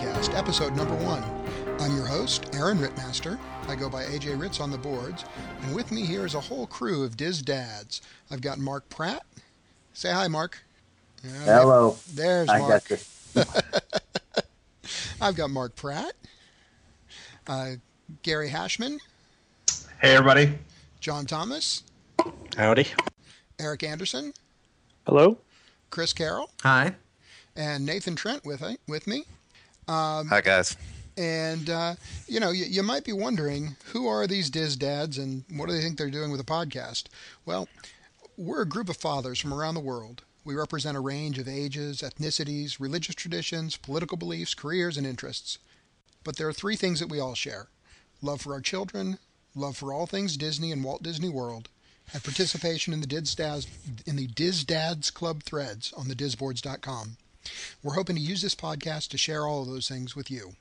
Podcast, episode number one. I'm your host, Aaron Rittmaster. I go by AJ Ritz on the boards, and with me here is a whole crew of Diz Dads. I've got Mark Pratt. Say hi, Mark. Yeah, Hello. There's I Mark. got this. I've got Mark Pratt, uh, Gary Hashman, Hey, everybody. John Thomas, Howdy. Eric Anderson, Hello. Chris Carroll, Hi. and Nathan Trent with with me. Hi, guys. And, uh, you know, you, you might be wondering who are these Diz dads and what do they think they're doing with a podcast? Well, we're a group of fathers from around the world. We represent a range of ages, ethnicities, religious traditions, political beliefs, careers, and interests. But there are three things that we all share love for our children, love for all things Disney and Walt Disney World, and participation in the Diz Dads, in the Diz Dads Club threads on the DizBoards.com. We're hoping to use this podcast to share all of those things with you.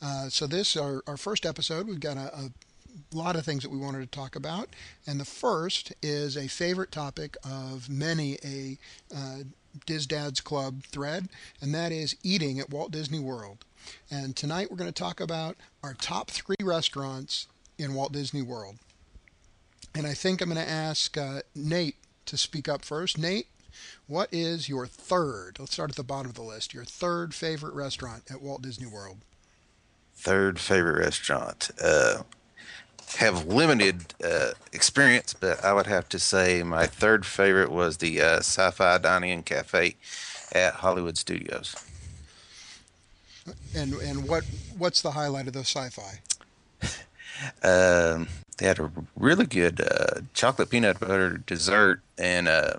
Uh, so this our, our first episode. We've got a, a lot of things that we wanted to talk about, and the first is a favorite topic of many a uh, Diz Dads Club thread, and that is eating at Walt Disney World. And tonight we're going to talk about our top three restaurants in Walt Disney World. And I think I'm going to ask uh, Nate to speak up first. Nate, what is your third? Let's start at the bottom of the list. Your third favorite restaurant at Walt Disney World. Third favorite restaurant. Uh, have limited uh, experience, but I would have to say my third favorite was the uh, Sci-Fi Dining and Cafe at Hollywood Studios. And and what what's the highlight of the sci-fi? Um, they had a really good uh, chocolate peanut butter dessert, and uh,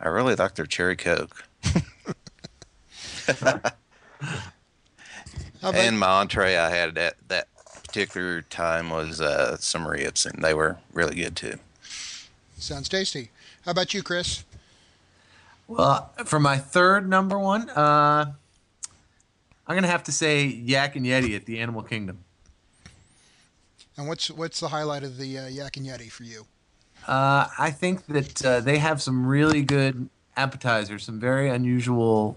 I really like their cherry coke. How about, And my entree I had at that particular time was uh, some ribs, and they were really good too. sounds tasty. How about you, Chris? Well, for my third number one, uh, I'm gonna have to say Yak and Yeti at the Animal Kingdom. And what's what's the highlight of the uh, Yak and Yeti for you? Uh, I think that uh, they have some really good appetizers, some very unusual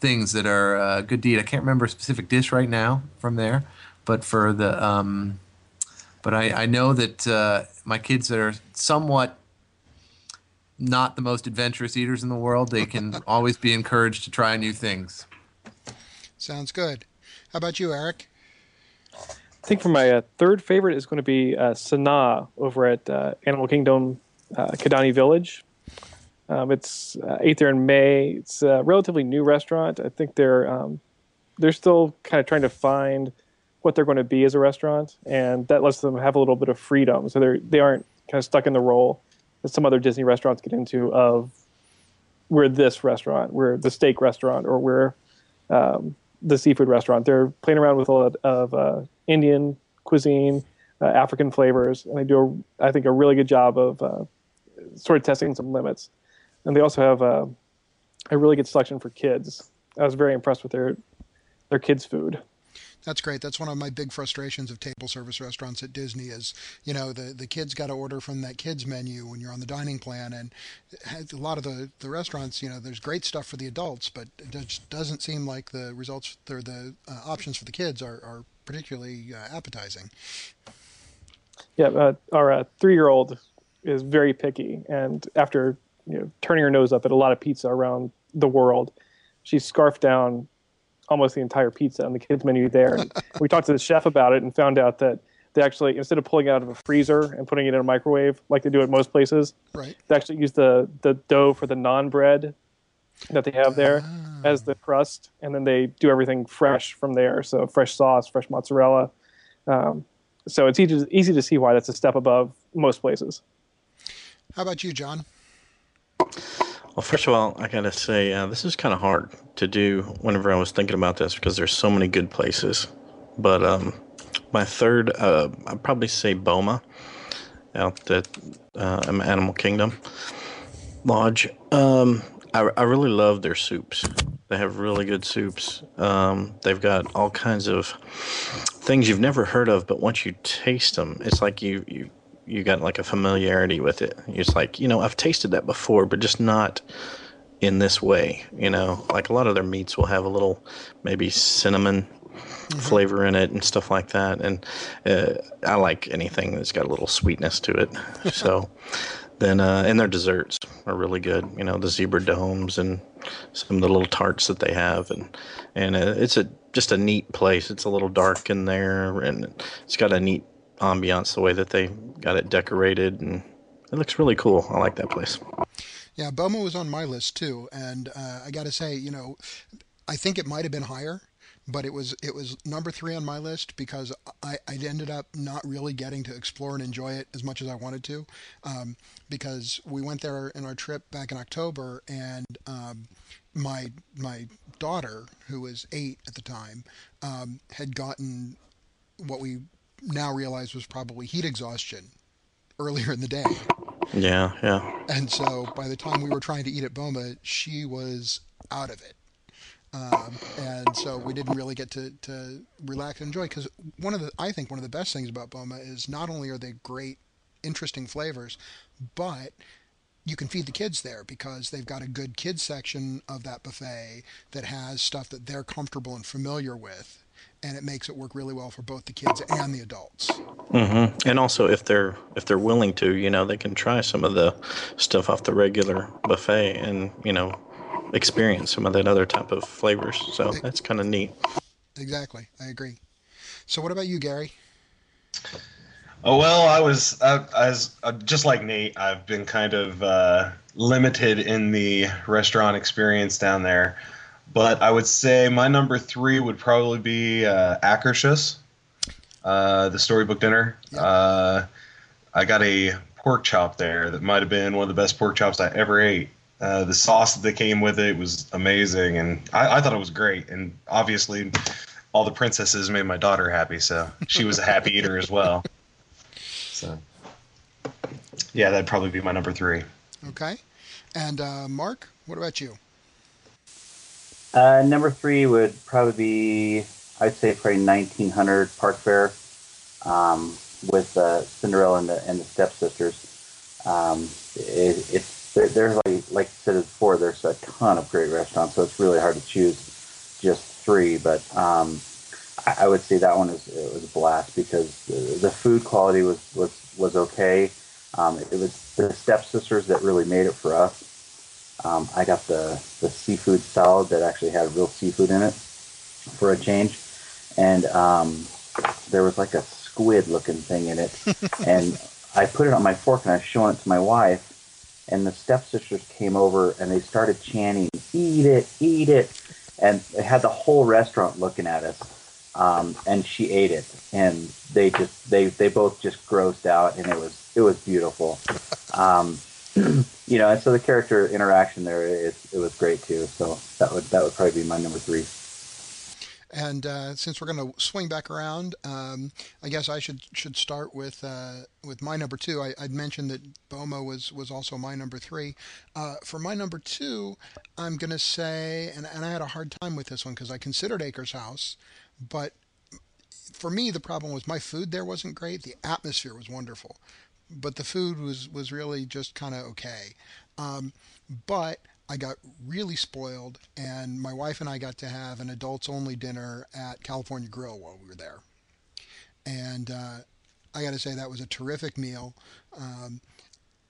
things that are uh, good to eat. I can't remember a specific dish right now from there, but for the um, but I, I know that uh, my kids that are somewhat not the most adventurous eaters in the world, they can always be encouraged to try new things. Sounds good. How about you, Eric? I think for my uh, third favorite is going to be uh, Sanaa over at uh, Animal Kingdom uh, Kidani Village. Um, it's uh, there in May. It's a relatively new restaurant. I think they're um, they're still kind of trying to find what they're going to be as a restaurant, and that lets them have a little bit of freedom. So they're they aren't kind of stuck in the role that some other Disney restaurants get into of we're this restaurant, we're the steak restaurant, or we're um, the seafood restaurant. They're playing around with a lot of uh, Indian cuisine, uh, African flavors, and they do, a, I think, a really good job of uh, sort of testing some limits. And they also have uh, a really good selection for kids. I was very impressed with their their kids' food. That's great. That's one of my big frustrations of table service restaurants at Disney is, you know, the, the kids got to order from that kids menu when you're on the dining plan. And a lot of the, the restaurants, you know, there's great stuff for the adults, but it just doesn't seem like the results or the uh, options for the kids are, are particularly uh, appetizing. Yeah, uh, our uh, three-year-old is very picky, and after you know turning her nose up at a lot of pizza around the world, she scarfed down almost the entire pizza on the kids menu there. We talked to the chef about it and found out that they actually instead of pulling it out of a freezer and putting it in a microwave like they do at most places, Right. they actually use the the dough for the naan bread that they have there as the crust, and then they do everything fresh from there. So fresh sauce, fresh mozzarella. Um, so it's easy easy to see why that's a step above most places. How about you, John? Well, first of all, I gotta say uh, this is kind of hard to do whenever I was thinking about this because there's so many good places. But um, my third, uh, I'd probably say Boma, out at uh, Animal Kingdom Lodge. Um, I, I really love their soups. They have really good soups. Um, they've got all kinds of things you've never heard of, but once you taste them, it's like you you you got like a familiarity with it. It's like you know I've tasted that before, but just not in this way. You know, like a lot of their meats will have a little maybe cinnamon flavor in it and stuff like that. And uh, I like anything that's got a little sweetness to it. so then, uh, and their desserts are really good. You know, the zebra domes and some of the little tarts that they have, and and uh, it's a just a neat place. It's a little dark in there, and it's got a neat ambiance the way that they got it decorated, and it looks really cool. I like that place. Yeah, Boma was on my list too, and uh, I got to say, you know, I think it might have been higher, but it was it was number three on my list because I, I ended up not really getting to explore and enjoy it as much as I wanted to, um, because we went there in our trip back in October, and um, my my daughter, who was eight at the time, um, had gotten what we now realize was probably heat exhaustion earlier in the day. Yeah, yeah. And so by the time we were trying to eat at Boma, she was out of it. Um, and so we didn't really get to, to relax and enjoy because one of the I think one of the best things about Boma is not only are they great, interesting flavors, but you can feed the kids there because they've got a good kids section of that buffet that has stuff that they're comfortable and familiar with, and it makes it work really well for both the kids and the adults. Mm-hmm. And also, if they're if they're willing to, you know, they can try some of the stuff off the regular buffet, and you know, experience some of that other type of flavors. So that's kind of neat. Exactly, I agree. So what about you, Gary? Oh well, I was uh, as uh, just like Nate. I've been kind of uh, limited in the restaurant experience down there, but I would say my number three would probably be uh, Akershus, uh, the storybook dinner. Yep. Uh, I got a pork chop there that might have been one of the best pork chops I ever ate. Uh, the sauce that came with it was amazing, and I, I thought it was great. And obviously, all the princesses made my daughter happy, so she was a happy eater as well. So, yeah, that'd probably be my number three. Okay, and uh, Mark, what about you? Uh, number three would probably be, I'd say, probably 1900 Park Fair um, with uh, Cinderella and the, and the stepsisters. Um, it, it's there, there's like like I said before, there's a ton of great restaurants, so it's really hard to choose just three. But um, I, would say that one is it was a blast because the, the food quality was was was okay. Um, it was the stepsisters that really made it for us. Um, I got the, the seafood salad that actually had real seafood in it for a change. And um, there was like a squid looking thing in it. and I put it on my fork and I was showing it to my wife. And the stepsisters came over and they started chanting, Eat it, eat it. And they had the whole restaurant looking at us. Um, and she ate it. And they just, they, they both just grossed out and it was, it was beautiful. Um, you know, and so the character interaction there, it, it was great too. So that would that would probably be my number three. And uh, since we're going to swing back around, um, I guess I should should start with uh, with my number two. I, I'd mentioned that Boma was was also my number three. Uh, for my number two, I'm going to say, and, and I had a hard time with this one because I considered Akershus, but for me the problem was my food there wasn't great. The atmosphere was wonderful, but the food was was really just kind of okay. Um, but I got really spoiled, and my wife and I got to have an adults only dinner at California Grill while we were there. And uh, I got to say, that was a terrific meal. Um,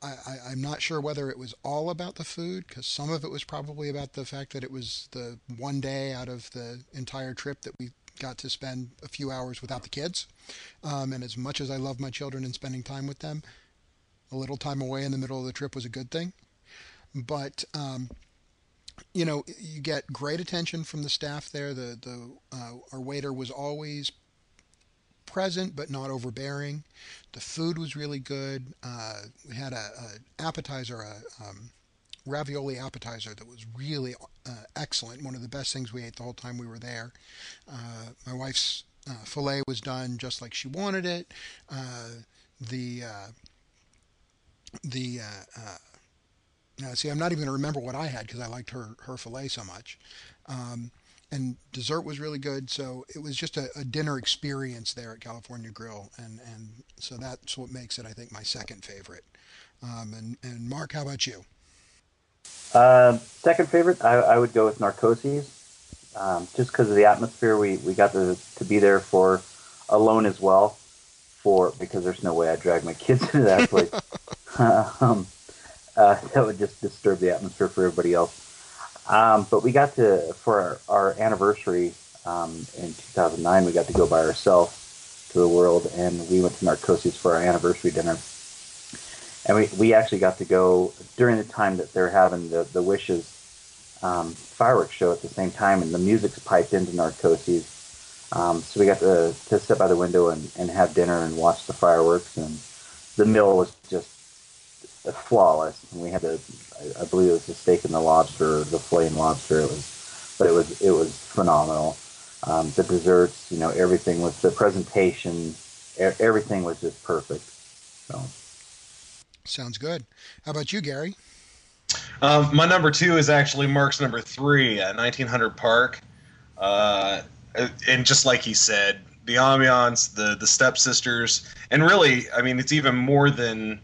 I, I'm not sure whether it was all about the food, because some of it was probably about the fact that it was the one day out of the entire trip that we got to spend a few hours without the kids. Um, and as much as I love my children and spending time with them, a little time away in the middle of the trip was a good thing but um, you know you get great attention from the staff there. The the uh, our waiter was always present but not overbearing. The food was really good. Uh, we had a, a appetizer, a um, ravioli appetizer that was really uh, excellent. One of the best things we ate the whole time we were there. Uh, my wife's uh, fillet was done just like she wanted it. Uh, the the uh, see, I'm not even going to remember what I had because I liked her her fillet so much. Um, and dessert was really good, so it was just a, a, dinner experience there at California Grill, and and so that's what makes it, I think, my second favorite. Um, and and Mark, how about you? Uh, second favorite, I, I would go with Narcoossee's. Um, just because of the atmosphere, we, we got to, to be there for alone as well. For because there's no way I'd drag my kids into that place. um, uh, that would just disturb the atmosphere for everybody else. Um, but we got to for our, our anniversary um, in 2009, we got to go by ourselves to the world, and we went to Narcoossee's for our anniversary dinner. And we, we actually got to go during the time that they're having the, the Wishes um, fireworks show at the same time, and the music's piped into Narcoossee's. Um, so we got to, to sit by the window and, and have dinner and watch the fireworks, and the meal was just flawless. And we had the, I, I believe it was the steak and the lobster, the and lobster. It was, but it was it was phenomenal. Um, the desserts, you know, everything was the presentation, everything was just perfect. So. Sounds good. How about you, Gary? Um, my number two is actually Mark's number three at 1900 Park. Uh, and just like he said, the ambiance, the the stepsisters, and really, I mean, it's even more than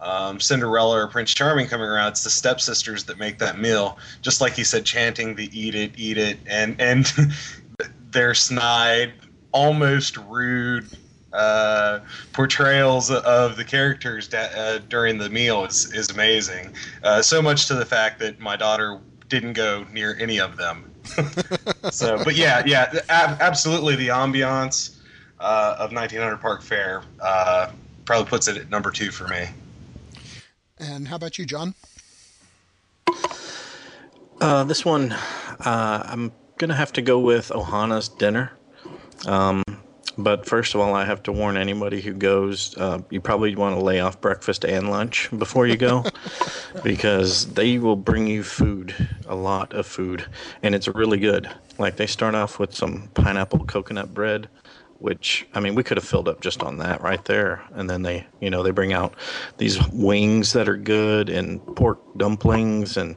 um, Cinderella or Prince Charming coming around. It's the stepsisters that make that meal. Just like he said, chanting the "Eat it, eat it," and and their snide, almost rude uh, portrayals of the characters da- uh, during the meal is is amazing. Uh, so much to the fact that my daughter didn't go near any of them. so, but yeah, yeah, ab- absolutely. The ambiance uh, of 1900 Park Fair uh, probably puts it at number two for me. And how about you, John? Uh, this one, uh, I'm gonna have to go with Ohana's dinner. Um, but first of all, I have to warn anybody who goes, uh, you probably want to lay off breakfast and lunch before you go because they will bring you food, a lot of food, and it's really good. Like they start off with some pineapple coconut bread, which I mean, we could have filled up just on that right there. And then they, you know, they bring out these wings that are good and pork dumplings, and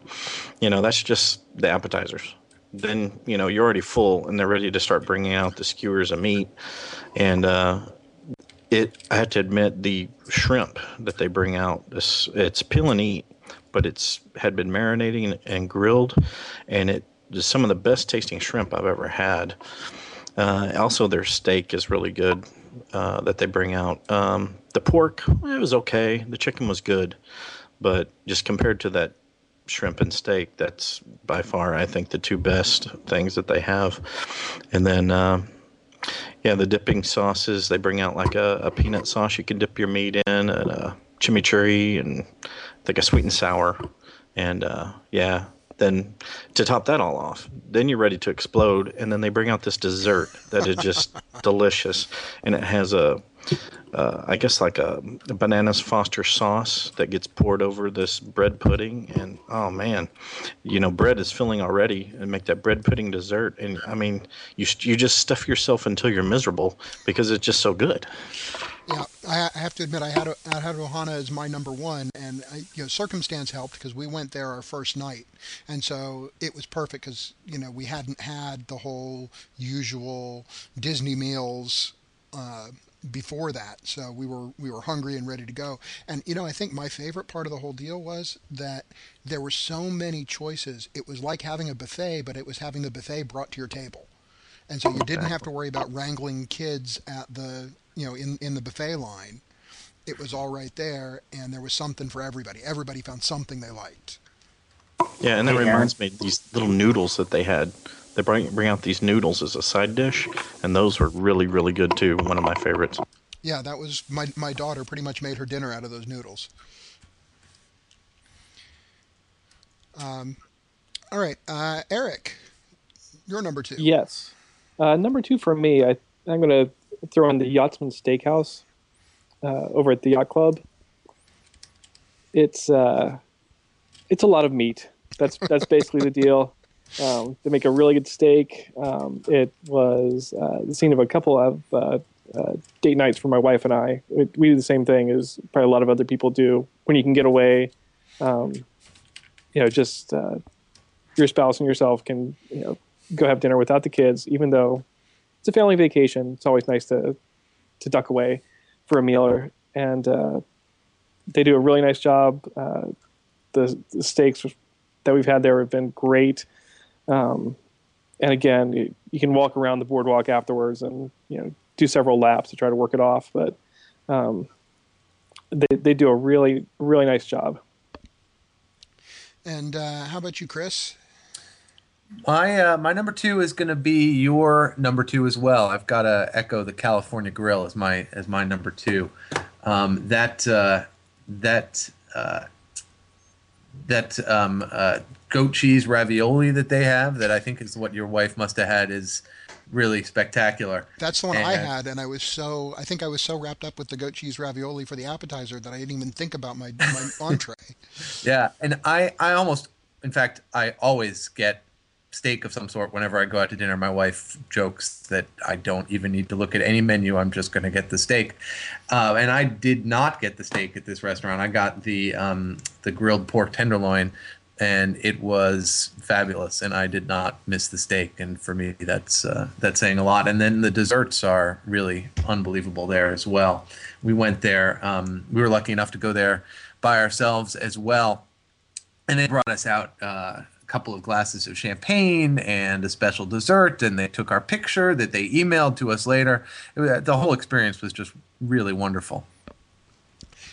you know, that's just the appetizers then you know you're already full and they're ready to start bringing out the skewers of meat. And uh, it i have to admit the shrimp that they bring out this it's peel and eat but it's had been marinating and grilled and it is some of the best tasting shrimp i've ever had. Uh, also their steak is really good uh, that they bring out. Um, the pork it was okay. The chicken was good but just compared to that shrimp and steak. That's by far, I think, the two best things that they have. And then, uh, yeah, the dipping sauces. They bring out like a, a, peanut sauce you can dip your meat in, and a chimichurri, and like a sweet and sour. And uh, yeah, then to top that all off, then you're ready to explode. And then they bring out this dessert that is just delicious, and it has a uh, I guess like a, a, bananas Foster sauce that gets poured over this bread pudding, and oh man, you know bread is filling already, and make that bread pudding dessert, and I mean you you just stuff yourself until you're miserable because it's just so good. Yeah, I, have to admit I had a, I had Ohana as my number one, and I, you know circumstance helped because we went there our first night, and so it was perfect because you know we hadn't had the whole usual Disney meals. Uh, before that. So we were we were hungry and ready to go. And you know, I think my favorite part of the whole deal was that there were so many choices. It was like having a buffet, but it was having the buffet brought to your table. And so you didn't have to worry about wrangling kids at the you know in in the buffet line. It was all right there, and there was something for everybody. Everybody found something they liked. Yeah, and that reminds me these little noodles that they had they bring bring out these noodles as a side dish, and those were really really good too. One of my favorites. Yeah, that was my my daughter pretty much made her dinner out of those noodles. Um, all right, uh, Eric, you're number two. Yes, uh, number two for me. I I'm gonna throw in the Yachtsman Steakhouse uh, over at the Yacht Club. It's uh, it's a lot of meat. That's that's basically the deal. Um, they make a really good steak. Um, it was uh, the scene of a couple of uh, uh, date nights for my wife and I. We, we, do the same thing as probably a lot of other people do when you can get away. Um, you know, just uh, your spouse and yourself can you know go have dinner without the kids, even though it's a family vacation. It's always nice to to duck away for a meal, or, and uh, they do a really nice job. Uh, the, the steaks that we've had there have been great. Um, and again, you, you, can walk around the boardwalk afterwards and you know do several laps to try to work it off. But um, they they do a really really nice job. And uh, how about you, Chris? My uh, my number two is going to be your number two as well. I've got to echo the California Grill as my as my number two. Um, that uh, that uh, that um, uh, goat cheese ravioli that they have that I think is what your wife must have had is really spectacular. That's the one and, I had, and I was so I think I was so wrapped up with the goat cheese ravioli for the appetizer that I didn't even think about my my entree. Yeah, and I I almost in fact I always get steak of some sort whenever I go out to dinner. My wife jokes that I don't even need to look at any menu. I'm just going to get the steak. Uh, and I did not get the steak at this restaurant. I got the um, the grilled pork tenderloin, and it was fabulous. And I did not miss the steak. And for me, that's uh, that's saying a lot. And then the desserts are really unbelievable there as well. We went there. Um, we were lucky enough to go there by ourselves as well. And they brought us out uh, couple of glasses of champagne and a special dessert, and they took our picture that they emailed to us later. the whole experience was just really wonderful.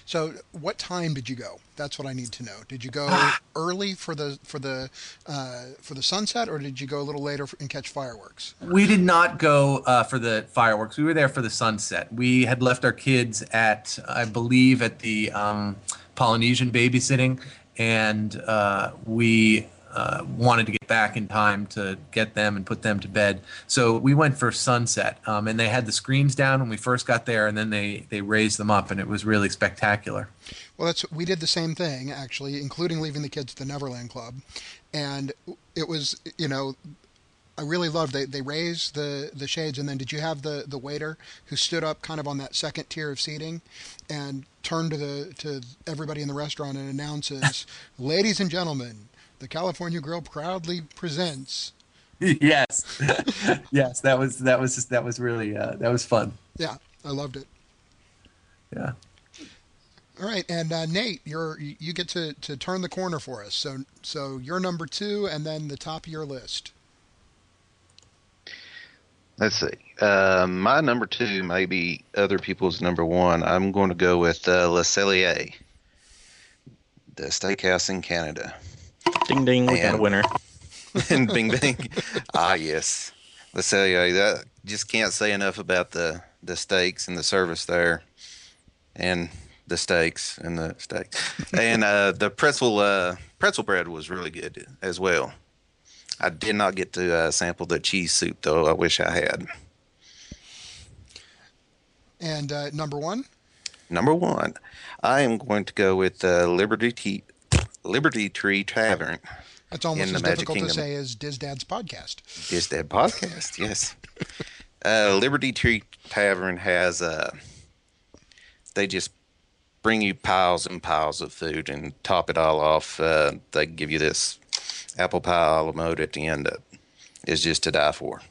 So, what time did you go? That's what I need to know. Did you go early for the for the uh, for the sunset, or did you go a little later and catch fireworks? We did not go uh, for the fireworks. We were there for the sunset. We had left our kids at, I believe, at the um, Polynesian babysitting, and uh, we uh, wanted to get back in time to get them and put them to bed. So we went for sunset, um, and they had the screens down when we first got there, and then they they raised them up, and it was really spectacular. Well, that's we did the same thing actually, including leaving the kids at the Neverland Club, and it was you know. I really loved they they raised the the shades and then did you have the the waiter who stood up kind of on that second tier of seating and turned to the to everybody in the restaurant and announces ladies and gentlemen the California Grill proudly presents. yes, yes, that was that was just that was really uh, that was fun. Yeah, I loved it. Yeah. All right, and uh, Nate, you're you get to, to turn the corner for us. So so you're number two, and then the top of your list. Let's see. Uh, my number two may be other people's number one. I'm going to go with uh, Le Cellier, the steakhouse in Canada. Ding ding, we got a winner. and bing bing. ah, yes. Let's tell you that just can't say enough about the the steaks and the service there, and the steaks and the steaks, and uh, the pretzel uh, pretzel bread was really good as well. I did not get to uh, sample the cheese soup though. I wish I had. And uh, number one. Number one, I am going to go with uh, Liberty Tea Liberty Tree Tavern. That's almost as difficult Kingdom. to say as Diz Dad's podcast. Diz Dad podcast, yes. Uh, Liberty Tree Tavern has uh, they just bring you piles and piles of food and top it all off. Uh, they give you this apple pie a la mode at the end. That is just to die for.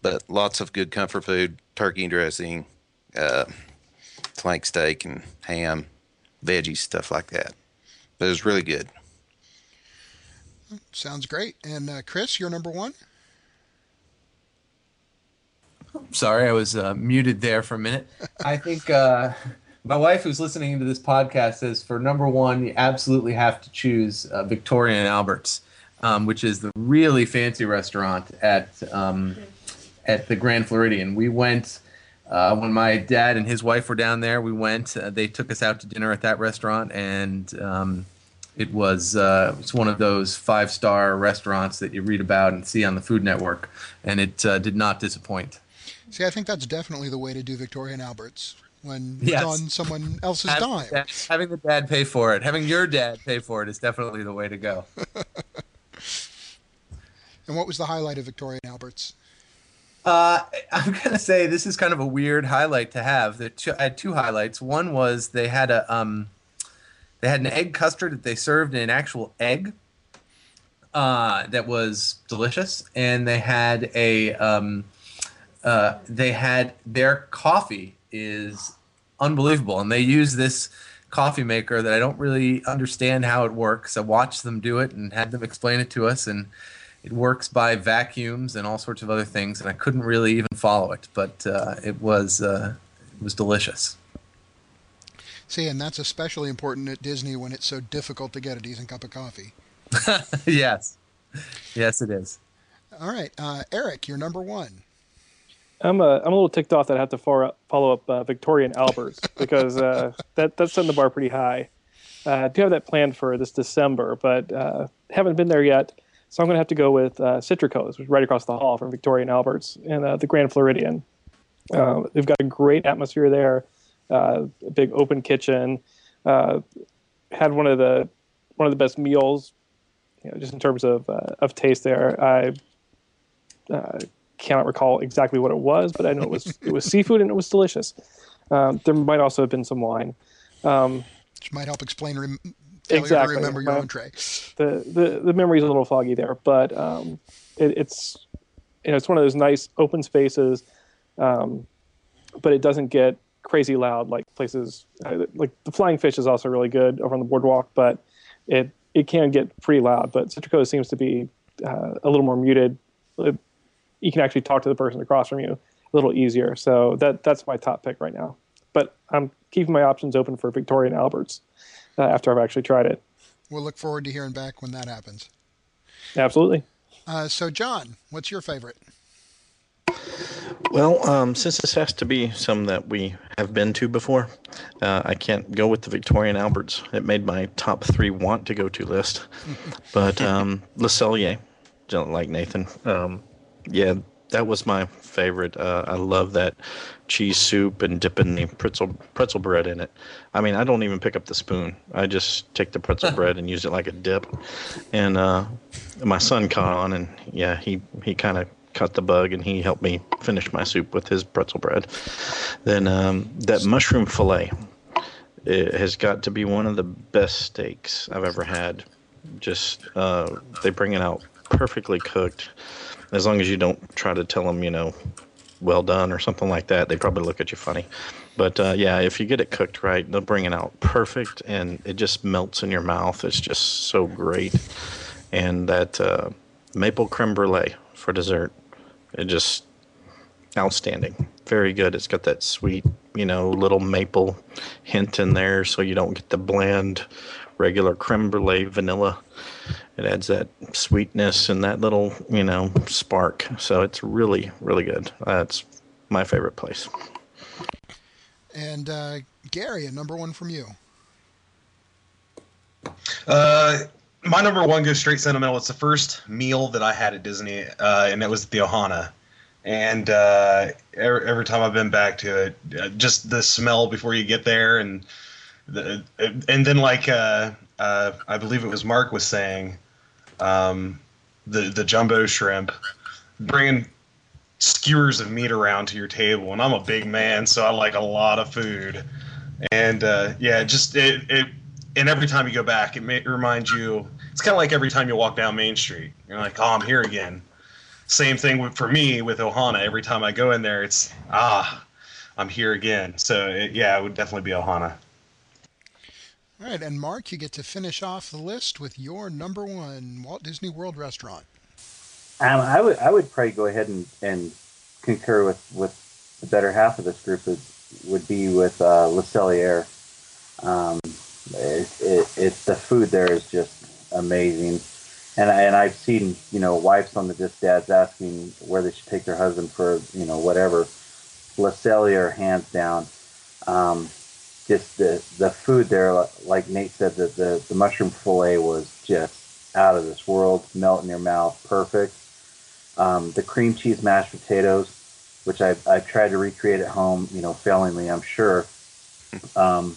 But lots of good comfort food, turkey dressing, uh, flank steak and ham, veggies, stuff like that. But it was really good. Sounds great. And uh, Chris, you're number one. Sorry, I was uh, muted there for a minute. I think uh, my wife, who's listening to this podcast, says for number one, you absolutely have to choose uh, Victoria and Albert's, um, which is the really fancy restaurant at um, at the Grand Floridian. We went uh, when my dad and his wife were down there, we went. Uh, they took us out to dinner at that restaurant, and um, it was uh, it's one of those five star restaurants that you read about and see on the Food Network, and it uh, did not disappoint. See, I think that's definitely the way to do Victoria and Albert's when yes. it's on someone else's having dime. Dad, having the dad pay for it, having your dad pay for it, is definitely the way to go. and what was the highlight of Victoria and Albert's? Uh, I'm gonna say this is kind of a weird highlight to have. Two, I had two highlights. One was they had a um, they had an egg custard that they served in an actual egg. Uh, that was delicious, and they had a um, uh, they had their coffee is unbelievable, and they use this coffee maker that I don't really understand how it works. I watched them do it and had them explain it to us, and it works by vacuums and all sorts of other things, and I couldn't really even follow it, but uh, it was uh, it was delicious. See, and that's especially important at Disney when it's so difficult to get a decent cup of coffee. yes, yes, it is. All right, uh, Eric, you're number one. I'm a, I'm a little ticked off that I have to follow up, follow up uh, Victoria and Albert's because uh, that that's setting the bar pretty high. Uh, I do have that planned for this December, but uh, haven't been there yet. So I'm going to have to go with uh, Citrico's, which is right across the hall from Victoria and Albert's and uh, the Grand Floridian. Uh, they've got a great atmosphere there, uh, a big open kitchen. Uh, had one of the one of the best meals, you know, just in terms of uh, of taste there. I cannot recall exactly what it was, but I know it was it was seafood and it was delicious. Um, there might also have been some wine. Um, Which might help explain rem- failure Exactly. to remember your My- own tray. the the the memory's a little foggy there, but um, it, it's you know it's one of those nice open spaces, um, but it doesn't get crazy loud like places uh, like the Flying Fish is also really good over on the boardwalk, but it it can get pretty loud. But Citrico seems to be uh, a little more muted. It- you can actually talk to the person across from you a little easier. So that that's my top pick right now. But I'm keeping my options open for Victoria and Alberts uh, after I've actually tried it. We'll look forward to hearing back when that happens. Absolutely. Uh, so, John, what's your favorite? Well, um, since this has to be some that we have been to before, uh, I can't go with the Victoria and Alberts. It made my top three want to go to list. but um, Le Cellier, don't like Nathan. Um, yeah, that was my favorite. Uh, I love that cheese soup and dipping the pretzel pretzel bread in it. I mean, I don't even pick up the spoon. I just take the pretzel bread and use it like a dip. And uh, my son caught on, and yeah, he he kind of caught the bug, and he helped me finish my soup with his pretzel bread. Then um, that mushroom fillet it has got to be one of the best steaks I've ever had. Just uh, they bring it out perfectly cooked. As long as you don't try to tell them, you know, well done or something like that, they probably look at you funny. But uh, yeah, if you get it cooked right, they'll bring it out perfect, and it just melts in your mouth. It's just so great. And that uh, maple creme brulee for dessert, it just outstanding. Very good. It's got that sweet, you know, little maple hint in there, so you don't get the bland, regular creme brulee vanilla. It adds that sweetness and that little, you know, spark. So it's really, really good. That's my favorite place. And uh, Gary, a number one from you. Uh, my number one goes straight sentimental. It's the first meal that I had at Disney, uh, and it was at the Ohana. And uh, every, every time I've been back to it, uh, just the smell before you get there, and the and then like uh, uh, I believe it was Mark was saying, um, the the jumbo shrimp, bringing skewers of meat around to your table, and I'm a big man, so I like a lot of food, and uh, yeah, just it, it and every time you go back, it, may, it reminds you. It's kind of like every time you walk down Main Street, you're like, "Oh, I'm here again." Same thing for me with Ohana. Every time I go in there, it's ah, I'm here again. So it, yeah, it would definitely be Ohana. All right, and Mark, you get to finish off the list with your number one Walt Disney World restaurant. Um, I would I would probably go ahead and, and concur with, with the better half of this group would, would be with uh, Le Cellier. Um, it, it, it, the food there is just amazing, and I, and I've seen you know wives on the Diz Dads asking where they should take their husband for you know whatever. Le Cellier, hands down. Um, just the the food there, like Nate said, the, the the mushroom fillet was just out of this world, melt in your mouth, perfect. Um, the cream cheese mashed potatoes, which I've, I've tried to recreate at home, you know, failingly, I'm sure. Um,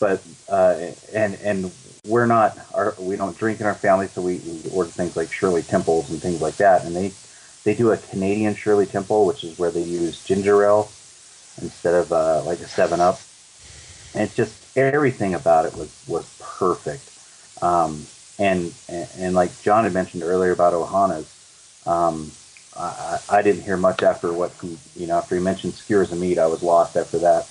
but uh, and and we're not our, we don't drink in our family, so we, we order things like Shirley Temples and things like that. And they they do a Canadian Shirley Temple, which is where they use ginger ale instead of uh, like a Seven Up. And it's just everything about it was was perfect. Um, and, and and like John had mentioned earlier about Ohana's, um, I, I didn't hear much after what you know after he mentioned skewers of meat. I was lost after that.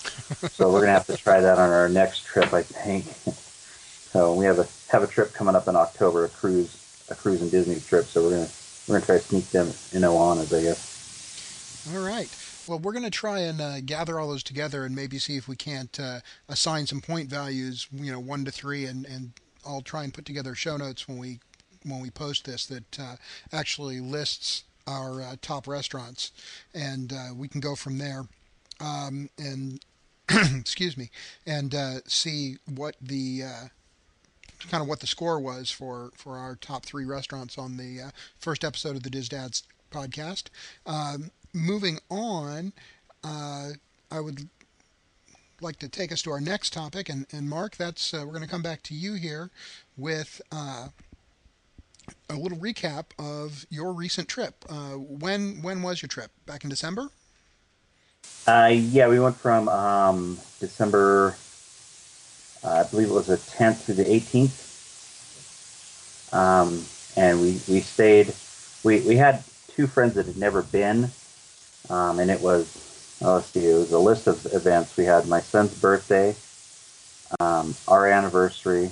so we're gonna have to try that on our next trip, I think. so we have a have a trip coming up in October, a cruise, a cruise and Disney trip. So we're gonna we're gonna try to sneak them in Ohana's, I guess. All right. Well, we're going to try and uh, gather all those together and maybe see if we can't uh, assign some point values, you know, one to three, and, and I'll try and put together show notes when we when we post this that uh, actually lists our uh, top restaurants, and uh, we can go from there. Um, and excuse me, and uh, see what the kind of what the score was for for our top three restaurants on the first episode of the Diz Dads podcast. Um, moving on, uh, I would like to take us to our next topic, and, and Mark, that's uh, we're going to come back to you here with uh, a little recap of your recent trip. Uh, when when was your trip? Back in December? Uh, yeah, we went from um, December, uh, I believe it was the 10th to the 18th, um, and we we stayed. We we had two friends that had never been um, and it was, oh, let's see, it was a list of events. We had my son's birthday, um, our anniversary,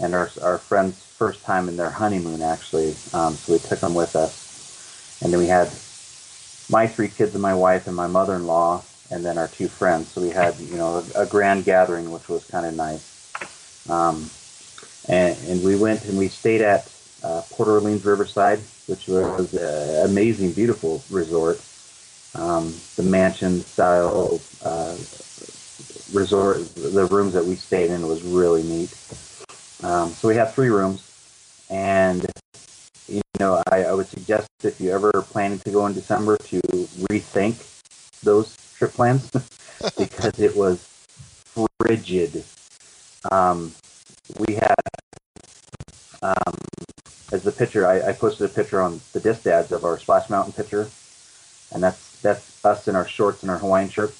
and our, our friend's first time in their honeymoon, actually. Um, so we took them with us. And then we had my three kids and my wife and my mother-in-law, and then our two friends. So we had, you know, a, a grand gathering, which was kind of nice. Um, and, and we went and we stayed at uh, Port Orleans Riverside, which was an amazing, beautiful resort um, the mansion style uh, resort. The rooms that we stayed in was really neat. Um, so we have three rooms, and you know, I, I, would suggest if you ever planning to go in December to rethink those trip plans because it was frigid. Um, we had, um, as the picture, I, I, posted a picture on the Diz Dads of our Splash Mountain picture, and that's that's us in our shorts and our Hawaiian shirt.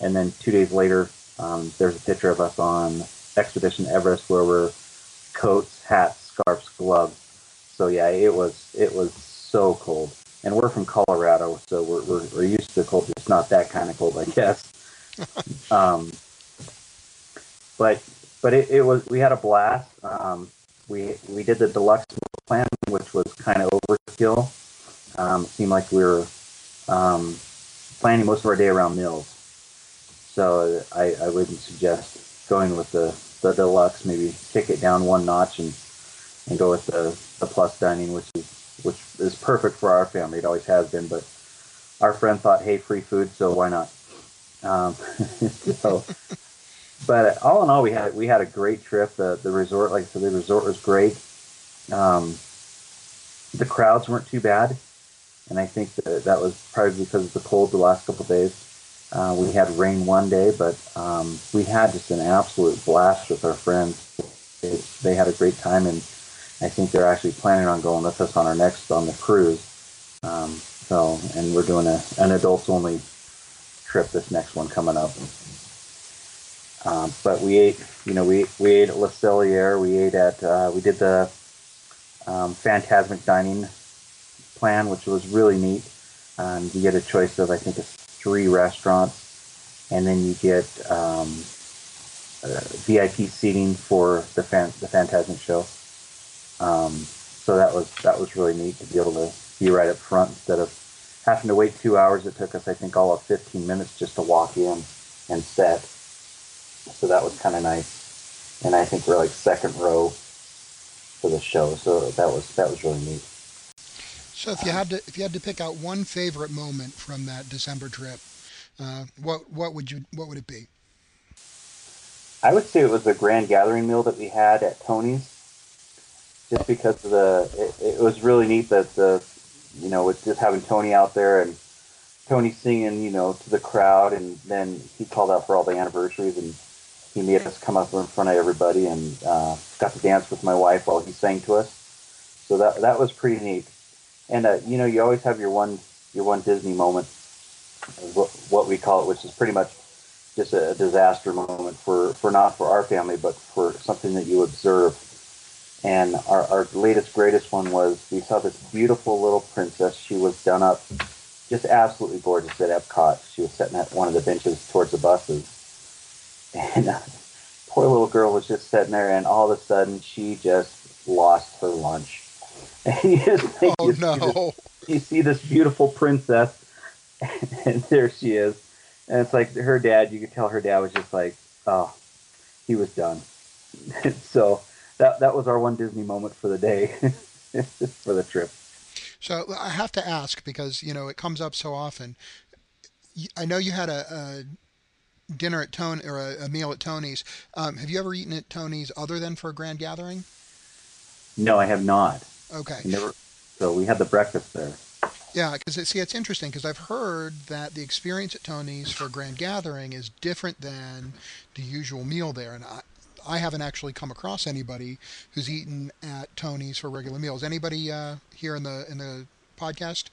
And then two days later, um, there's a picture of us on Expedition Everest where we're coats, hats, scarves, gloves. So yeah, it was it was so cold. And we're from Colorado, so we're we're, we're used to the cold. It's not that kind of cold, I guess. um, but but it, it was we had a blast. Um, we we did the deluxe plan, which was kind of overkill. Um, it seemed like we were um, planning most of our day around meals. So I, I wouldn't suggest going with the, the deluxe. Maybe kick it down one notch and and go with the, the plus dining, which is which is perfect for our family. It always has been, but our friend thought, hey, free food, so why not? Um, so, but all in all, we had we had a great trip. The the resort, like I said, the resort was great. Um, the crowds weren't too bad and I think that that was probably because of the cold the last couple of days. Uh, we had rain one day, but um, we had just an absolute blast with our friends. They, they had a great time, and I think they're actually planning on going with us on our next on the cruise. Um, so, and we're doing a, an adults only trip this next one coming up. Um, but we ate, you know, we we ate at Le Cellier. We ate at uh, we did the um, Fantasmic Dining plan, which was really neat. Um, you get a choice of, I think, it's three restaurants, and then you get um, uh, VIP seating for the fan, the Fantasmic show. Um, so that was that was really neat to be able to be right up front instead of having to wait two hours. It took us, I think, all of 15 minutes just to walk in and set. So that was kind of nice. And I think we're like second row for the show, so that was that was really neat. So if you had to if you had to pick out one favorite moment from that December trip, uh, what what would you what would it be? I would say it was the grand gathering meal that we had at Tony's, just because of the it, it was really neat that the you know with just having Tony out there and Tony singing you know to the crowd and then he called out for all the anniversaries and he made us come up in front of everybody and uh, got to dance with my wife while he sang to us. So that that was pretty neat and uh, you know you always have your one your one Disney moment, what, we call it, which is pretty much just a, disaster moment for for not for our family, but for something that you observe. And our, our latest greatest one was we saw this beautiful little princess. She was done up just absolutely gorgeous at Epcot. She was sitting at one of the benches towards the buses, and uh, poor little girl was just sitting there, and all of a sudden she just lost her lunch. You just think Oh you, see this, no! you see this beautiful princess, and there she is, and it's like her dad. You could tell her dad was just like, oh, he was done. so that that was our one Disney moment for the day, for the trip. So I have to ask because you know it comes up so often. I know you had a, a dinner at Tony or a, a meal at Tony's. Um, have you ever eaten at Tony's other than for a grand gathering? No, I have not. Okay. Never. So we had the breakfast there. Yeah, because see, it's interesting because I've heard that the experience at Tony's for a grand gathering is different than the usual meal there, and I, I haven't actually come across anybody who's eaten at Tony's for regular meals. Anybody uh, here in the in the podcast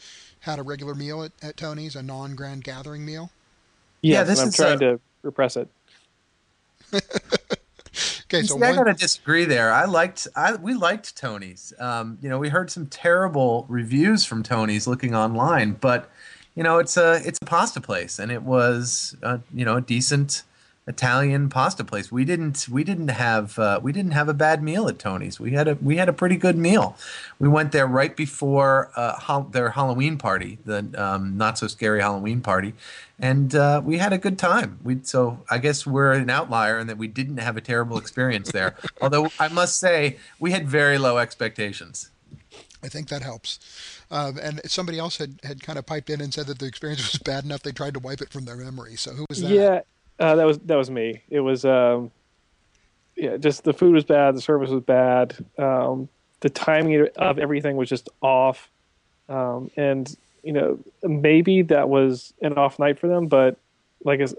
had a regular meal at, at Tony's, a non-grand gathering meal? Yeah, Yes, this and I'm is, trying uh, to repress it. Okay, so See, I one, gotta disagree there. I liked, I we liked Tony's. Um, you know, we heard some terrible reviews from Tony's looking online, but you know, it's a it's a pasta place, and it was uh, you know a decent Italian pasta place. We didn't we didn't have uh, we didn't have a bad meal at Tony's. We had a we had a pretty good meal. We went there right before uh, hol- their Halloween party, the um, not so scary Halloween party, and uh, we had a good time. We so I guess we're an outlier in that we didn't have a terrible experience there. Although I must say we had very low expectations. I think that helps. Um, and somebody else had, had kind of piped in and said that the experience was bad enough they tried to wipe it from their memory. So who was that? Yeah, uh, that was that was me. It was um, yeah, just the food was bad, the service was bad, um, the timing of everything was just off, um, and you know maybe that was an off night for them, but like as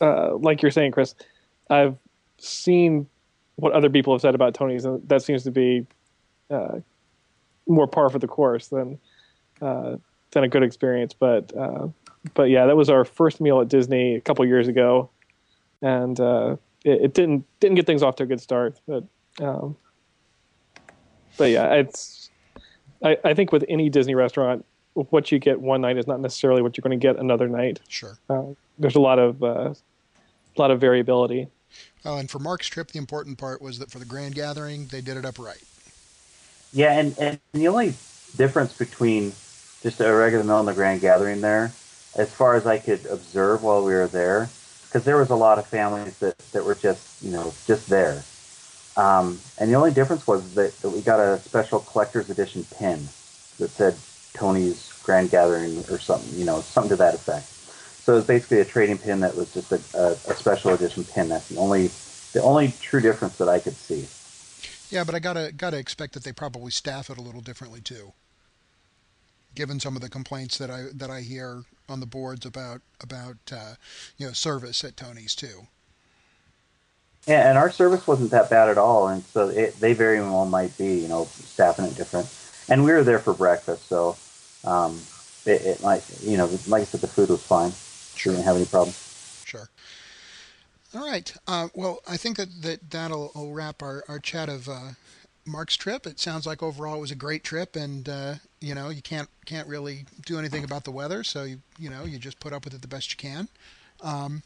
uh, like you're saying, Chris, I've seen what other people have said about Tony's, and that seems to be uh, more par for the course than uh, than a good experience. But uh, but yeah, that was our first meal at Disney a couple years ago, and uh, it, it didn't didn't get things off to a good start. But um, but yeah, it's I, I think with any Disney restaurant, what you get one night is not necessarily what you're going to get another night. Sure. Uh, there's a lot of uh, a lot of variability. Oh, and for Mark's trip, the important part was that for the grand gathering, they did it up right. Yeah, and, and the only difference between just a regular meal and the grand gathering there, as far as I could observe while we were there, because there was a lot of families that, that were just, you know, just there. Um, and the only difference was that, that we got a special collector's edition pin that said Tony's Grand Gathering or something, you know, something to that effect. So it was basically a trading pin that was just a, a, a special edition pin. That's the only the only true difference that I could see. Yeah, but I gotta gotta expect that they probably staff it a little differently too. Given some of the complaints that I that I hear on the boards about about uh, you know service at Tony's too. Yeah, and our service wasn't that bad at all, and so it, they very well might be, you know, staffing it different. And we were there for breakfast, so um, it, it might, you know, like I said, the food was fine. Sure, didn't have any problems. Sure. All right. Uh, well, I think that, that that'll wrap our, our chat of uh, Mark's trip. It sounds like overall it was a great trip, and uh, you know you can't can't really do anything about the weather, so you you know you just put up with it the best you can. Um,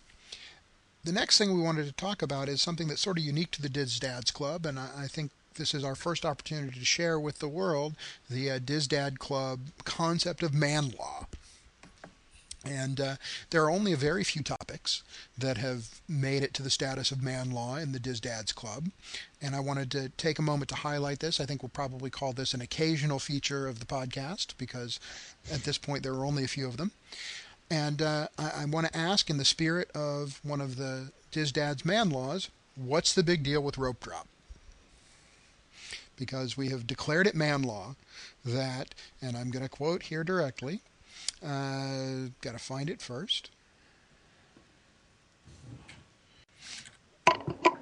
the next thing we wanted to talk about is something that's sort of unique to the Diz Dads Club, and I, I think this is our first opportunity to share with the world the uh, Diz Dad Club concept of man law. And uh, there are only a very few topics that have made it to the status of man law in the Diz Dads Club. And I wanted to take a moment to highlight this. I think we'll probably call this an occasional feature of the podcast because at this point there are only a few of them. And uh, I, I want to ask, in the spirit of one of the Diz Dads man laws, what's the big deal with rope drop? Because we have declared it man law that, and I'm going to quote here directly. Uh, got to find it first.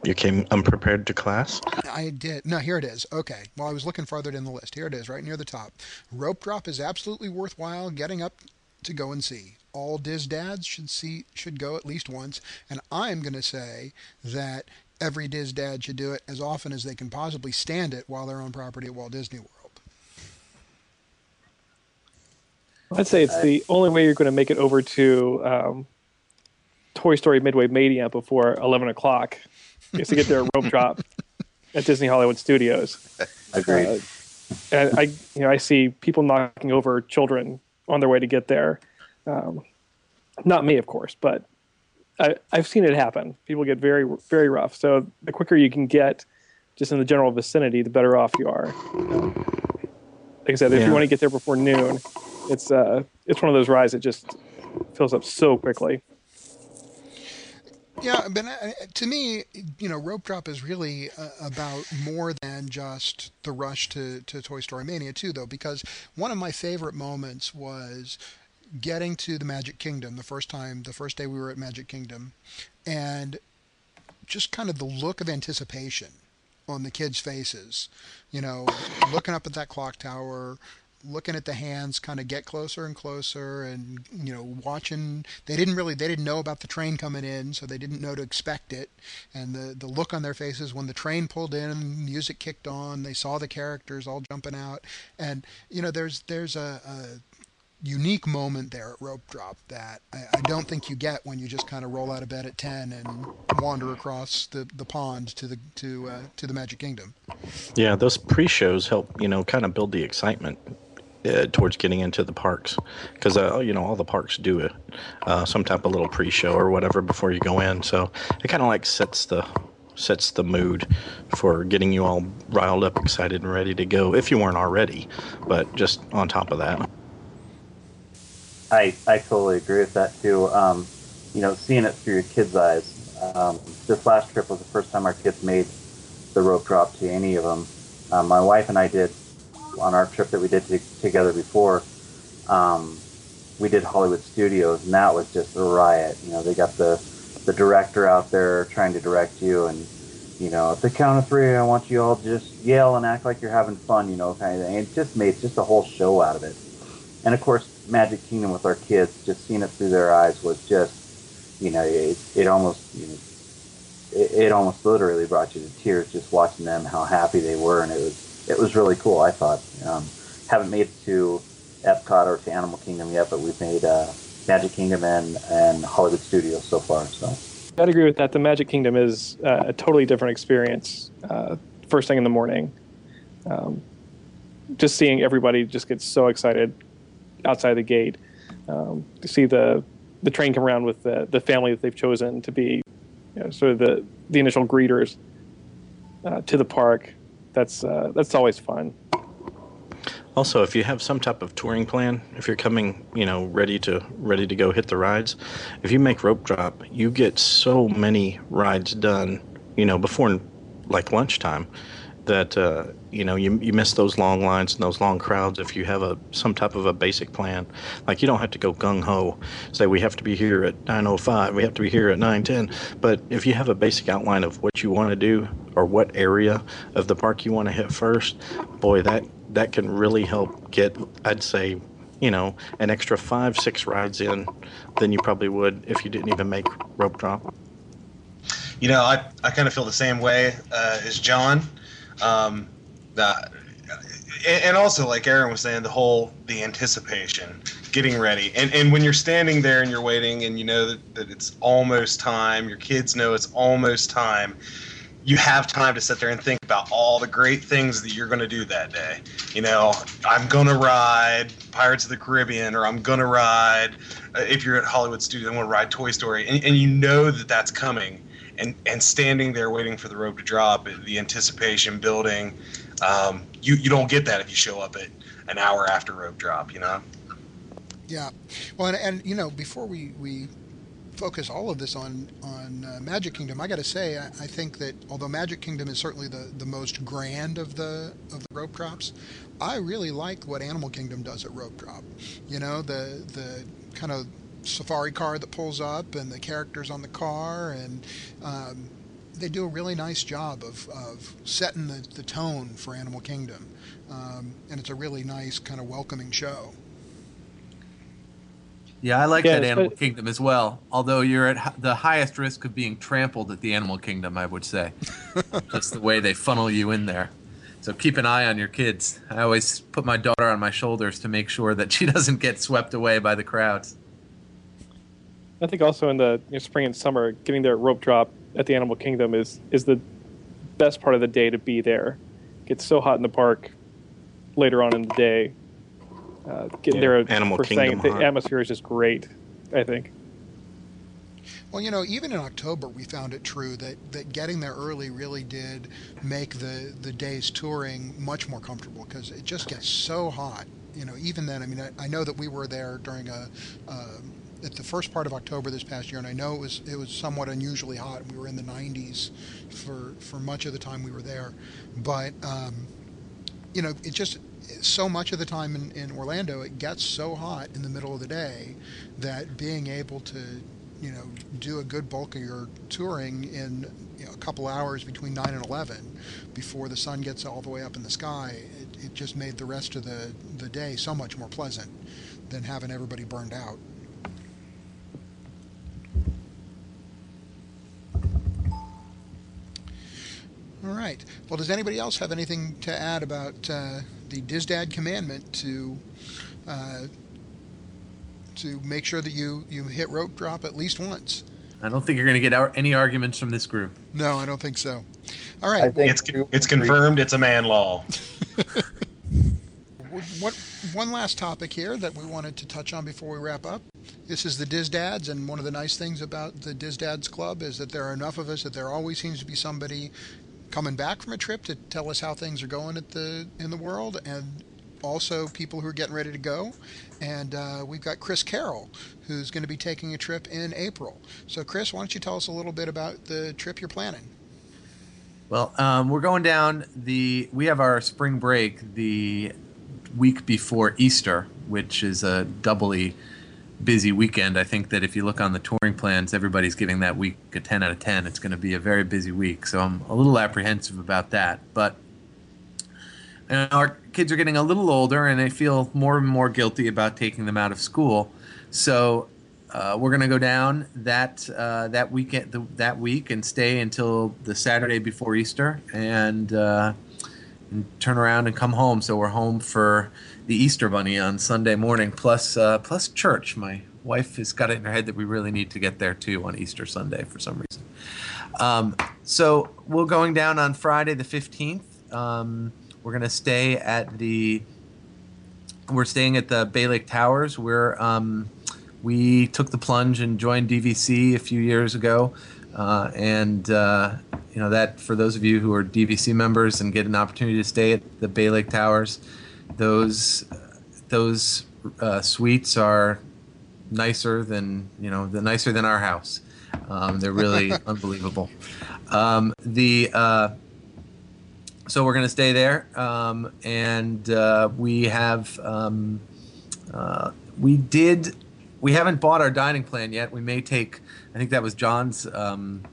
You came unprepared to class? I did. No, here it is. Okay. Well, I was looking farther down the list. Here it is, right near the top. Rope drop is absolutely worthwhile getting up to go and see. All Diz dads should see should go at least once, and I'm going to say that every Diz dad should do it as often as they can possibly stand it while they're on property at Walt Disney World. I'd say it's the only way you're going to make it over to um, Toy Story Midway Mania before 11 o'clock is to get their rope drop at Disney Hollywood Studios. Agreed. Uh, and I, you know, I see people knocking over children on their way to get there. Um, not me, of course, but I, I've seen it happen. People get very, very rough. So the quicker you can get just in the general vicinity, the better off you are. Like I said, if Yeah. you want to get there before noon, it's uh, it's one of those rides that just fills up so quickly. Yeah, but uh, to me, you know, Rope Drop is really uh, about more than just the rush to, to Toy Story Mania too, though, because one of my favorite moments was getting to the Magic Kingdom the first time, the first day we were at Magic Kingdom, and just kind of the look of anticipation on the kids' faces. You know, looking up at that clock tower, looking at the hands kind of get closer and closer and you know watching they didn't really they didn't know about the train coming in so they didn't know to expect it. And the the look on their faces when the train pulled in music kicked on they saw the characters all jumping out. And you know there's there's a, a unique moment there at rope drop that I, I don't think you get when you just kind of roll out of bed at 10 and wander across the, the pond to the to uh, to the magic kingdom. Yeah, those pre-shows help, you know, kind of build the excitement uh, towards getting into the parks because, uh, you know, all the parks do it, uh, some type of little pre-show or whatever before you go in. So it kind of like sets the sets the mood for getting you all riled up, excited, and ready to go if you weren't already. But just on top of that, I, I totally agree with that too. Um, you know, seeing it through your kids' eyes. Um, this last trip was the first time our kids made the rope drop to any of them. Um, my wife and I did on our trip that we did to, together before. Um, we did Hollywood Studios, and that was just a riot. You know, they got the the director out there trying to direct you, and you know, at the count of three, I want you all to just yell and act like you're having fun. You know, kind of thing. It just made just a whole show out of it. And of course, Magic Kingdom with our kids, just seeing it through their eyes was just, you know, it, it almost, you know, it, it almost literally brought you to tears just watching them how happy they were, and it was it was really cool. I thought. Um, haven't made it to Epcot or to Animal Kingdom yet, but we've made uh, Magic Kingdom and and Hollywood Studios so far. So I'd agree with that. The Magic Kingdom is uh, a totally different experience. Uh, first thing in the morning, um, just seeing everybody just get so excited outside the gate um, to see the the train come around with the the family that they've chosen to be you know, sort of the the initial greeters uh, to the park. That's uh, that's always fun. Also, if you have some type of touring plan, if you're coming, you know, ready to ready to go hit the rides, if you make rope drop, you get so many rides done, you know, before like lunchtime that uh, you know you, you miss those long lines and those long crowds if you have a some type of a basic plan. Like you don't have to go gung-ho say we have to be here at 905 we have to be here at 910 but if you have a basic outline of what you want to do or what area of the park you want to hit first boy that that can really help get i'd say you know an extra five six rides in than you probably would if you didn't even make rope drop. You know, I, I kind of feel the same way uh, as John. Um, that, and, also, like Aaron was saying, the whole the anticipation, getting ready, and and when you're standing there and you're waiting, and you know that, that it's almost time, your kids know it's almost time. You have time to sit there and think about all the great things that you're going to do that day. You know, I'm going to ride Pirates of the Caribbean, or I'm going to ride, uh, if you're at Hollywood Studios, I'm going to ride Toy Story, and, and you know that that's coming and and standing there waiting for the rope to drop, the anticipation building. Um, you you don't get that if you show up at an hour after rope drop. You know. Yeah, well, and, and you know, before we, we focus all of this on on uh, Magic Kingdom, I got to say, I, I think that although Magic Kingdom is certainly the, the most grand of the of the rope drops, I really like what Animal Kingdom does at rope drop. You know, the the kind of safari car that pulls up and the characters on the car and. Um, they do a really nice job of, of setting the, the tone for Animal Kingdom. Um, and it's a really nice, kind of welcoming show. Yeah, I like Yeah, that it's- Animal Kingdom as well. Although you're at the highest risk of being trampled at the Animal Kingdom, I would say. Just the way they funnel you in there. So keep an eye on your kids. I always put my daughter on my shoulders to make sure that she doesn't get swept away by the crowds. I think also in the you know, spring and summer, getting there at rope drop at the Animal Kingdom is is the best part of the day to be there. It gets so hot in the park later on in the day. Uh, getting Yeah, there Animal first Kingdom thing, hot. the atmosphere is just great. I think. Well, you know, even in October, we found it true that, that getting there early really did make the, the day's touring much more comfortable because it just gets so hot. You know, even then, I mean, I, I know that we were there during a uh, at the first part of October this past year, and I know it was it was somewhat unusually hot. We were in the 90s for for much of the time we were there, but um, you know, it just so much of the time in, in Orlando, it gets so hot in the middle of the day that being able to, you know, do a good bulk of your touring in you know, a couple hours between 9 and 11 before the sun gets all the way up in the sky, it, it just made the rest of the, the day so much more pleasant than having everybody burned out. All right. Well, does anybody else have anything to add about uh, the DizDad commandment to uh, to make sure that you you hit rope drop at least once? I don't think you're going to get ar- any arguments from this group. No, I don't think so. All right. I think It's it's confirmed. It's a man law. What one last topic here that we wanted to touch on before we wrap up. This is the Diz Dads, and one of the nice things about the Diz Dads Club is that there are enough of us that there always seems to be somebody coming back from a trip to tell us how things are going at the in the world, and also people who are getting ready to go. And uh, we've got Chris Carroll, who's going to be taking a trip in April. So, Chris, why don't you tell us a little bit about the trip you're planning? Well, um, we're going down the. We have our spring break the week before Easter, which is a doubly busy weekend. I think that if you look on the touring plans, everybody's giving that week a 10 out of 10. It's going to be a very busy week. So I'm a little apprehensive about that. But you know, our kids are getting a little older and I feel more and more guilty about taking them out of school. So uh, we're going to go down that uh, that weekend the, that week and stay until the Saturday before Easter and, uh, and turn around and come home. So we're home for the Easter Bunny on Sunday morning plus uh, plus church. My wife has got it in her head that we really need to get there too on Easter Sunday for some reason. Um, so we're going down on Friday the fifteenth. Um, we're going to stay at the we're staying at the Bay Lake Towers. We're um, we took the plunge and joined DVC a few years ago, uh, and uh, you know that for those of you who are DVC members and get an opportunity to stay at the Bay Lake Towers, those those uh, suites are nicer than you know the nicer than our house. Um, they're really unbelievable. Um, the uh, so we're going to stay there, um, and uh, we have um, uh, we did we haven't bought our dining plan yet. We may take. I think that was John's um,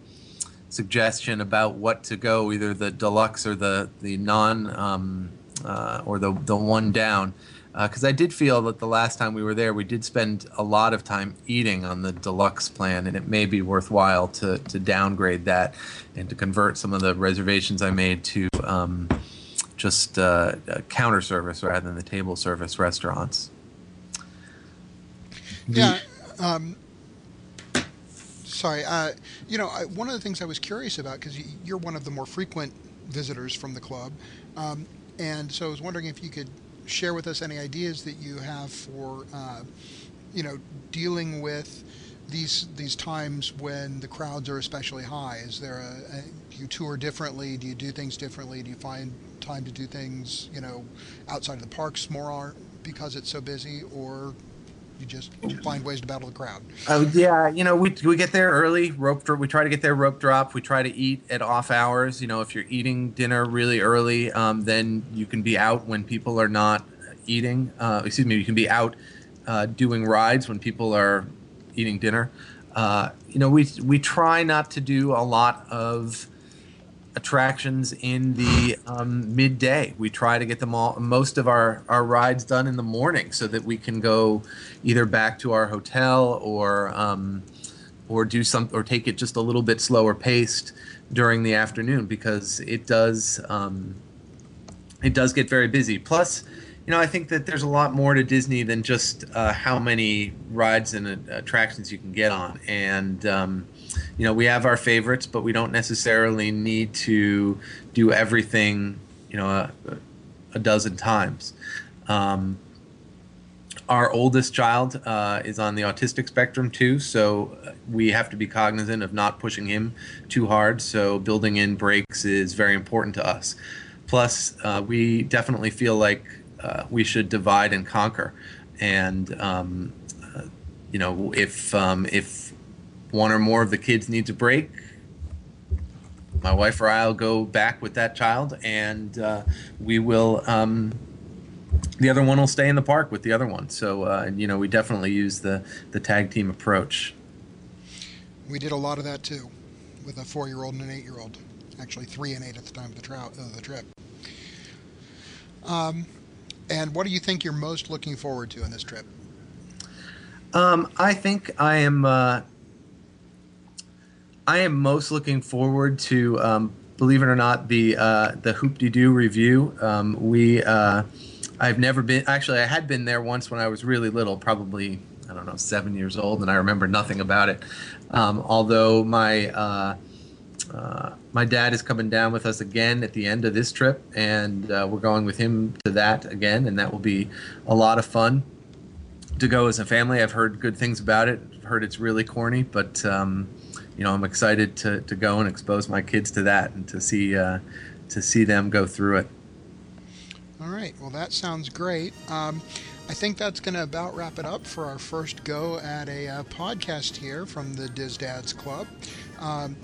suggestion about what to go, either the deluxe or the the non um, uh, or the the one down. Because I did feel that the last time we were there, we did spend a lot of time eating on the deluxe plan, and it may be worthwhile to to downgrade that and to convert some of the reservations I made to um, just uh, uh, counter service rather than the table service restaurants. Yeah. Um, sorry. Uh, you know, I, one of the things I was curious about because you're one of the more frequent visitors from the club, um, and so I was wondering if you could share with us any ideas that you have for, uh, you know, dealing with these these times when the crowds are especially high. Is there a, a do you tour differently? Do you do things differently? Do you find time to do things, you know, outside of the parks more because it's so busy, or you just find ways to battle the crowd. Oh yeah, you know we we get there early. Rope. We try to get there rope drop. We try to eat at off hours. You know, if you're eating dinner really early, um, then you can be out when people are not eating. Uh, excuse me, you can be out uh, doing rides when people are eating dinner. Uh, you know, we we try not to do a lot of attractions in the um, midday. We try to get them all, most of our, our rides done in the morning so that we can go either back to our hotel or um, or do some or take it just a little bit slower paced during the afternoon because it does um, it does get very busy. Plus, you know, I think that there's a lot more to Disney than just uh, how many rides and uh, attractions you can get on. And, um, you know, we have our favorites, but we don't necessarily need to do everything, you know, a, a dozen times. Um, our oldest child uh, is on the autistic spectrum too, so we have to be cognizant of not pushing him too hard. So building in breaks is very important to us. Plus, uh, we definitely feel like uh, we should divide and conquer, and um, uh, you know, if um, if one or more of the kids needs a break, my wife or I'll go back with that child, and uh, we will. Um, the other one will stay in the park with the other one. So uh, you know, we definitely use the the tag team approach. We did a lot of that too, with a four-year-old and an eight-year-old. Actually, three and eight at the time of the, trout, uh, the trip. Um, and what do you think you're most looking forward to in this trip? Um, I think I am. I am most looking forward to, um, believe it or not, the uh, the Hoop-Dee-Doo Revue. Um, we, uh, I've never been. Actually, I had been there once when I was really little, probably I don't know, seven years old, and I remember nothing about it. Um, although my uh, uh, my dad is coming down with us again at the end of this trip, and uh, we're going with him to that again, and that will be a lot of fun to go as a family. I've heard good things about it. Heard it's really corny, but um, you know, I'm excited to, to go and expose my kids to that and to see uh, to see them go through it. All right. Well, that sounds great. Um, I think that's going to about wrap it up for our first go at a uh, podcast here from the Diz Dads Club. Um,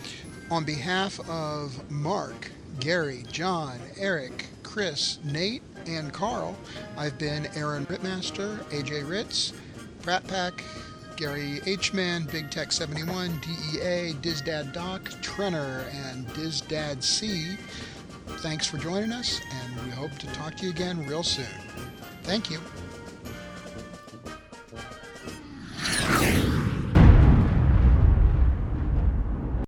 on behalf of Mark, Gary, John, Eric, Chris, Nate, and Carl, I've been Aaron Rittmaster, AJRitz, Pratt Pack, garyhman, Big Tech 71, DEA, Dizdad Doc, Trennr, and DisDadC. Thanks for joining us, and we hope to talk to you again real soon. Thank you.